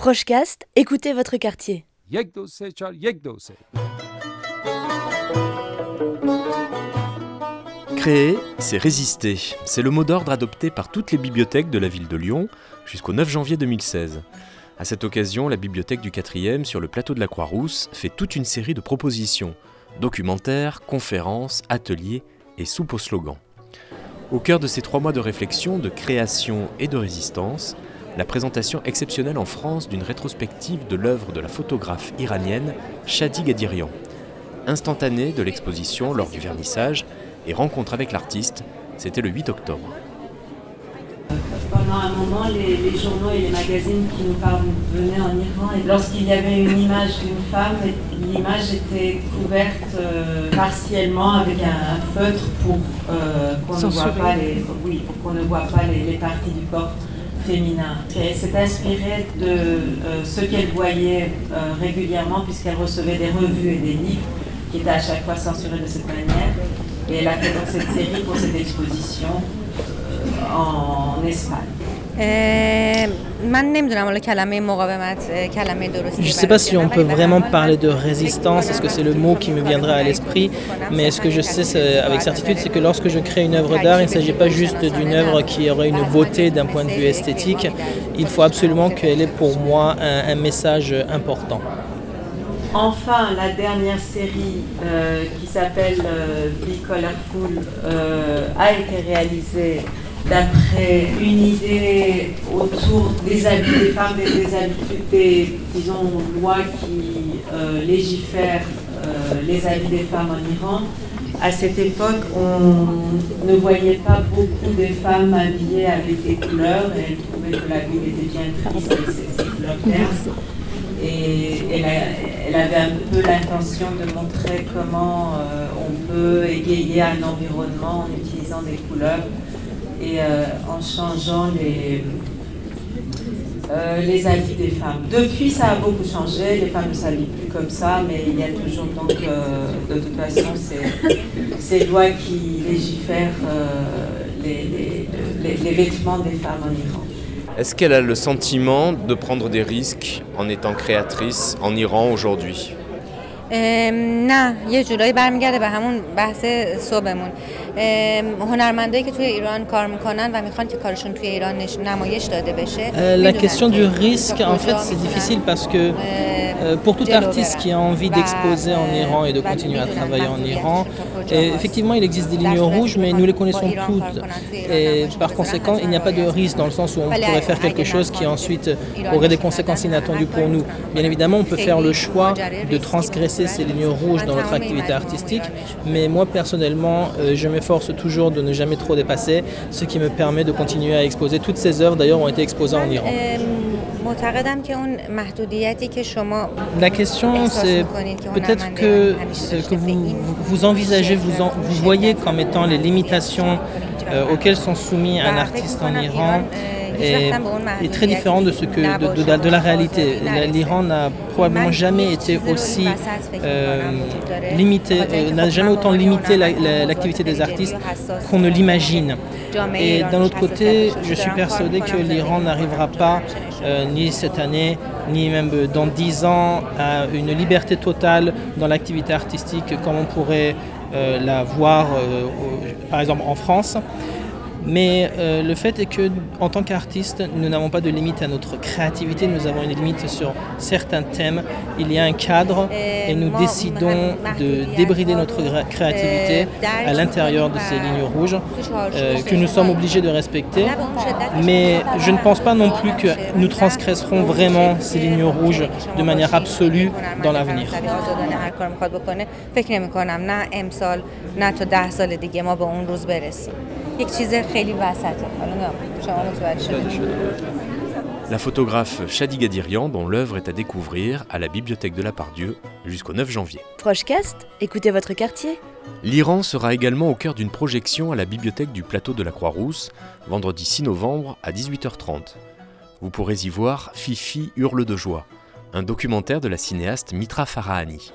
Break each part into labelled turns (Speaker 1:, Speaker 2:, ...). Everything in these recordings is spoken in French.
Speaker 1: Prochecast, écoutez votre quartier.
Speaker 2: Créer, c'est résister. C'est le mot d'ordre adopté par toutes les bibliothèques de la ville de Lyon jusqu'au 9 janvier 2016. À cette occasion, la bibliothèque du 4e sur le plateau de la Croix-Rousse fait toute une série de propositions documentaires, conférences, ateliers et soupes au slogan. Au cœur de ces trois mois de réflexion, de création et de résistance, la présentation exceptionnelle en France d'une rétrospective de l'œuvre de la photographe iranienne Shadi Gadirian. Instantanée de l'exposition lors du vernissage et rencontre avec l'artiste, c'était le 8 octobre.
Speaker 3: Pendant un moment, les, journaux et les magazines qui nous parvenaient en Iran, et lorsqu'il y avait une image d'une femme, l'image était couverte euh, partiellement avec un, feutre pour euh, qu'on ne oui, pour qu'on ne voit pas les parties du corps féminin. Elle s'est inspirée de euh, ce qu'elle voyait euh, régulièrement puisqu'elle recevait des revues et des livres qui étaient à chaque fois censurés de cette manière. Et elle a fait donc cette série pour cette exposition euh, en Espagne.
Speaker 4: Je ne sais pas si on peut vraiment parler de résistance, est-ce que c'est le mot qui me viendra à l'esprit, mais ce que je sais avec certitude, c'est que lorsque je crée une œuvre d'art, il ne s'agit pas juste d'une œuvre qui aurait une beauté d'un point de vue esthétique, il faut absolument qu'elle ait pour moi un, message important.
Speaker 3: Enfin, la dernière série euh, qui s'appelle euh, Be Colorful euh, a été réalisée d'après une idée autour des habits des femmes, des, habitudes, des lois qui euh, légifèrent euh, les habits des femmes en Iran. À cette époque, on ne voyait pas beaucoup de femmes habillées avec des couleurs et elles trouvaient que la ville était bien triste avec ces, couleurs. Et elle, avait un peu l'intention de montrer comment euh, on peut égayer un environnement en utilisant des couleurs et euh, en changeant les, euh, les avis des femmes. Depuis, ça a beaucoup changé, les femmes ne s'habillent plus comme ça, mais il y a toujours donc, euh, de toute façon, ces, lois qui légifèrent les, les, vêtements des femmes en Iran.
Speaker 2: Est-ce qu'elle a le sentiment de prendre des risques en étant créatrice en Iran aujourd'hui?
Speaker 4: نه یه جورایی برمیگرده به همون بحث صبحمون
Speaker 5: La question du risque, en fait, c'est difficile parce que euh, pour tout artiste qui a envie d'exposer en Iran et de continuer à travailler en Iran, effectivement, il existe des lignes rouges, mais nous les connaissons toutes. Et par conséquent, il n'y a pas de risque dans le sens où on pourrait faire quelque chose qui ensuite aurait des conséquences inattendues pour nous. Bien évidemment, on peut faire le choix de transgresser ces lignes rouges dans notre activité artistique, mais moi personnellement, euh, je m'efforce toujours de ne jamais trop dépasser, ce qui me permet de continuer à exposer. Toutes ces œuvres d'ailleurs ont été exposées en Iran. La question, c'est peut-être que ce que vous, vous envisagez, vous, vous voyez comme étant les limitations euh, auxquelles sont soumis un artiste en Iran est, très différent de, ce que, de, la réalité. L'Iran n'a probablement jamais été aussi euh, limité, euh, n'a jamais autant limité l'activité des artistes qu'on ne l'imagine. Et d'un autre côté, je suis persuadé que l'Iran n'arrivera pas, euh, ni cette année, ni même dans dix ans, à une liberté totale dans l'activité artistique comme on pourrait la voir, par exemple, en France. Mais euh, le fait est que en tant qu'artiste, nous n'avons pas de limite à notre créativité, nous avons une limite sur certains thèmes. Il y a un cadre et nous décidons de débrider notre créativité à l'intérieur de ces lignes rouges euh, que nous sommes obligés de respecter. Mais je ne pense pas non plus que nous transgresserons vraiment ces lignes rouges de manière absolue dans l'avenir.
Speaker 2: La photographe Shadi Gadirian, dont l'œuvre est à découvrir à la bibliothèque de la Pardieu jusqu'au 9 janvier.
Speaker 1: Prochecast, écoutez votre quartier.
Speaker 2: L'Iran sera également au cœur d'une projection à la bibliothèque du plateau de la Croix-Rousse, vendredi 6 novembre à 18h30. Vous pourrez y voir Fifi hurle de joie, un documentaire de la cinéaste Mitra Farahani.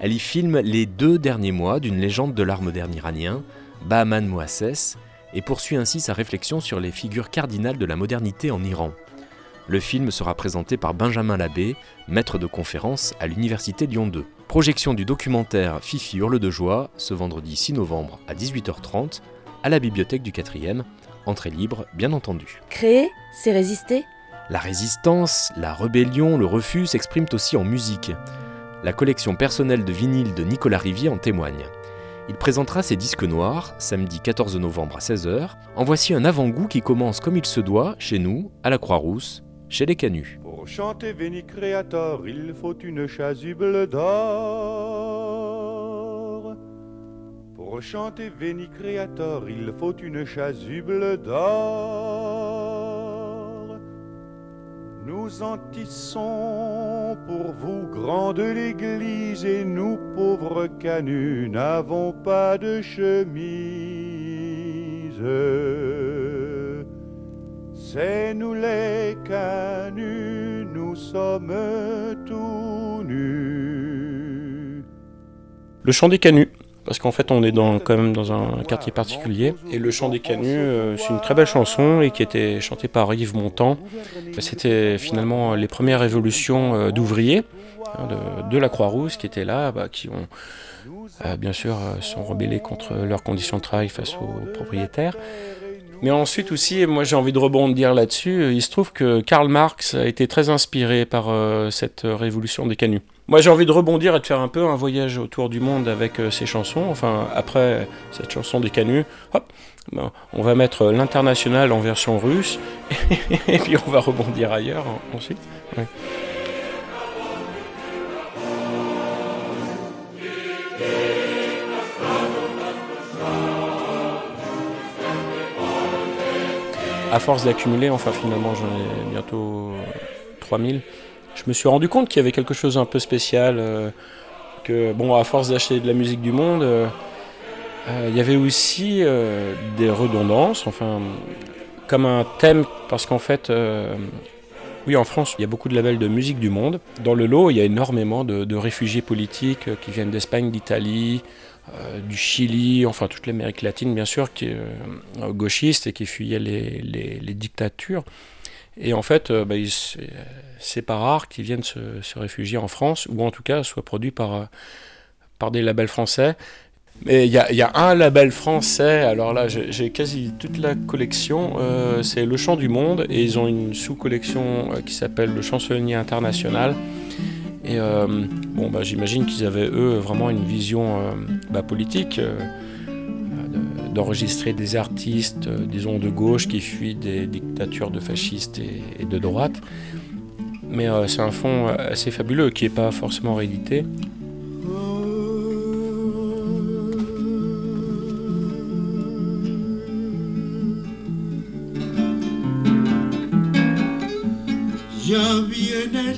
Speaker 2: Elle y filme les deux derniers mois d'une légende de l'art moderne iranien, Bahman Moasses, et poursuit ainsi sa réflexion sur les figures cardinales de la modernité en Iran. Le film sera présenté par Benjamin Labbé, maître de conférence à l'Université Lyon 2. Projection du documentaire Fifi hurle de joie ce vendredi 6 novembre à 18h30 à la bibliothèque du 4e, entrée libre bien entendu.
Speaker 1: Créer, c'est résister
Speaker 2: La résistance, la rébellion, le refus s'expriment aussi en musique. La collection personnelle de vinyles de Nicolas Rivier en témoigne. Il présentera ses disques noirs samedi 14 novembre à 16h. En voici un avant-goût qui commence comme il se doit chez nous, à la Croix-Rousse, chez les Canuts.
Speaker 6: Pour chanter Veni Creator, il faut une chasuble d'or. Pour chanter Veni Creator, il faut une chasuble d'or. Nous en tissons pour vous, grand de l'Église, et nous, pauvres canuts, n'avons pas de chemise. C'est nous les canuts, nous sommes tout nus.
Speaker 7: Le chant des canuts. Parce qu'en fait, on est dans, quand même dans un quartier particulier. Et le chant des canuts, euh, c'est une très belle chanson et qui était chantée par Yves Montand. C'était finalement les premières révolutions euh, d'ouvriers hein, de, la Croix-Rousse qui étaient là, bah, qui ont euh, bien sûr sont rebellés contre leurs conditions de travail face aux propriétaires. Mais ensuite aussi, moi j'ai envie de rebondir là-dessus, il se trouve que Karl Marx a été très inspiré par cette révolution des canuts. Moi, j'ai envie de rebondir et de faire un peu un voyage autour du monde avec euh, ces chansons. Enfin, après cette chanson des canuts, hop, ben, on va mettre l'international en version russe et puis on va rebondir ailleurs ensuite. À force d'accumuler, enfin finalement j'en ai bientôt 3000 je me suis rendu compte qu'il y avait quelque chose un peu spécial. Euh, que, bon, à force d'acheter de la musique du monde, euh, euh, il y avait aussi des redondances, enfin, comme un thème, parce qu'en fait, oui, en France, il y a beaucoup de labels de musique du monde. Dans le lot, il y a énormément de, réfugiés politiques qui viennent d'Espagne, d'Italie, du Chili, enfin toute l'Amérique latine, bien sûr, qui est gauchiste et qui fuyait les, dictatures. Et en fait, bah, c'est pas rare qu'ils viennent se, réfugier en France, ou en tout cas soient produits par, euh, par des labels français. Mais il y, a, un label français, alors là j'ai quasi toute la collection, euh, c'est Le Chant du Monde, et ils ont une sous-collection euh, qui s'appelle Le Chansonnier International. Et bon, bah, j'imagine qu'ils avaient eux vraiment une vision bah, politique d'enregistrer des artistes, disons de gauche, qui fuient des dictatures de fascistes et de droite mais euh, c'est un fond assez fabuleux qui n'est pas forcément réédité.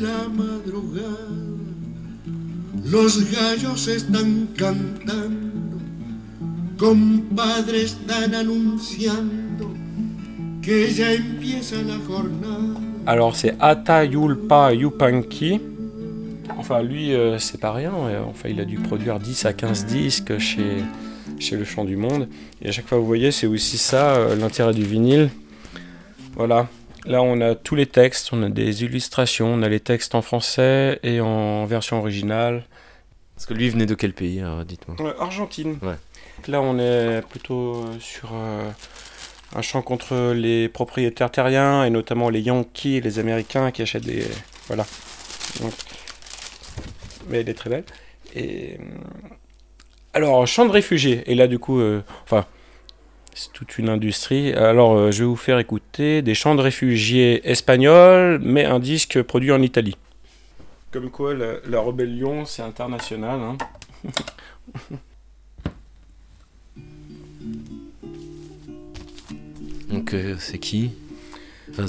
Speaker 7: La Alors c'est Atayulpa Yupanki. Enfin lui euh, c'est pas rien, enfin il a dû produire 10 à 15 disques chez, chez Le Chant du Monde. Et à chaque fois vous voyez c'est aussi ça euh, l'intérêt du vinyle. Voilà, là on a tous les textes, on a des illustrations, on a les textes en français et en version originale.
Speaker 2: Parce que lui venait de quel pays, dites-moi
Speaker 7: Argentine. Là on est plutôt euh, sur un chant contre les propriétaires terriens et notamment les Yankees et les Américains qui achètent des. Voilà. mais elle est très belle. Et. Alors, chant de réfugiés. Et là, du coup, euh, enfin, c'est toute une industrie. Alors, euh, je vais vous faire écouter des chants de réfugiés espagnols, mais un disque produit en Italie. Comme quoi, la, rébellion, c'est international. Hein.
Speaker 2: Donc euh, c'est qui
Speaker 7: enfin,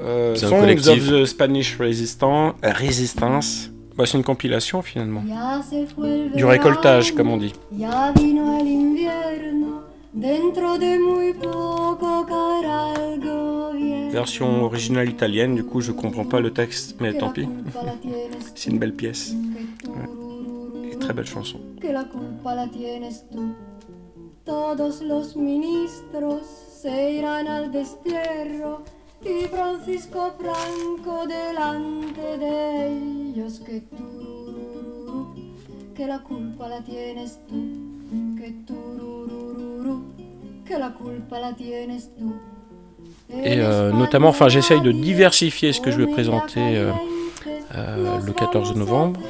Speaker 7: euh, C'est un collectif. of the Spanish Resistance. Resistance. Bah, c'est une compilation finalement. Du récoltage, comme on dit. Version originale italienne, du coup je comprends pas le texte, mais tant pis. c'est une belle pièce. Ouais. Et très belle chanson. Todos los ministros se irán al destierro
Speaker 8: y Francisco Franco delante de ellos que turururu, que la culpa la tienes tú, que turururu, que la culpa la tienes tú.
Speaker 7: Et euh, notamment, enfin, j'essaye de diversifier ce que je vais présenter euh, euh, le 14 novembre.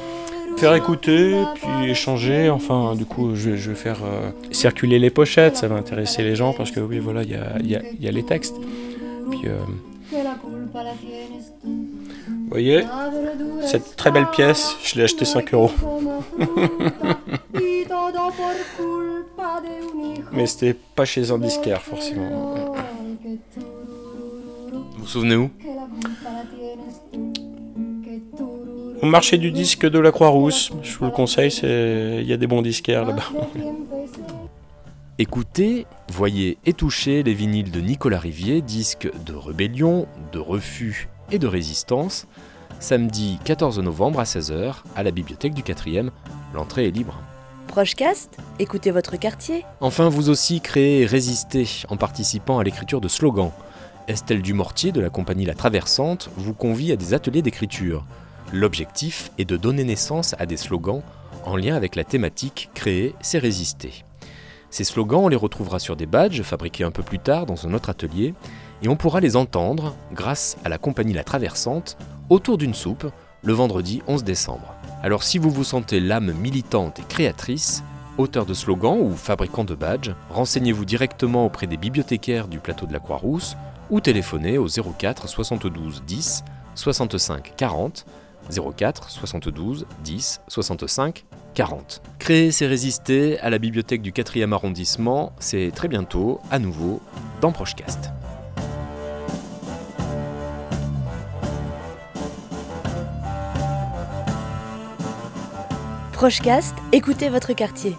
Speaker 7: Faire écouter, puis échanger. Enfin, du coup, je, vais faire circuler les pochettes, ça va intéresser les gens parce que oui, voilà, il y a, y, y a, les textes. Puis, vous voyez, cette très belle pièce, je l'ai acheté 5 euros. Mais c'était pas chez un disquaire, forcément.
Speaker 2: Vous vous souvenez où
Speaker 7: Au marché du disque de la Croix-Rousse, je vous le conseille, il y a des bons disquaires là-bas.
Speaker 2: Écoutez, voyez et touchez les vinyles de Nicolas Rivier, disques de rébellion, de refus et de résistance, samedi 14 novembre à 16h à la bibliothèque du 4e. L'entrée est libre.
Speaker 1: Prochecast, écoutez votre quartier.
Speaker 2: Enfin, vous aussi créez et résistez en participant à l'écriture de slogans. Estelle Dumortier de la compagnie La Traversante vous convie à des ateliers d'écriture. L'objectif est de donner naissance à des slogans en lien avec la thématique Créer, c'est résister. Ces slogans, on les retrouvera sur des badges fabriqués un peu plus tard dans un autre atelier et on pourra les entendre grâce à la compagnie La Traversante autour d'une soupe le vendredi 11 décembre. Alors si vous vous sentez l'âme militante et créatrice, auteur de slogans ou fabricant de badges, renseignez-vous directement auprès des bibliothécaires du plateau de la Croix-Rousse ou téléphonez au 04 72 10 65 40 04 72 10 65 40. Créer, c'est résister à la bibliothèque du 4e arrondissement, c'est très bientôt, à nouveau, dans Prochecast.
Speaker 1: Prochecast, écoutez votre quartier.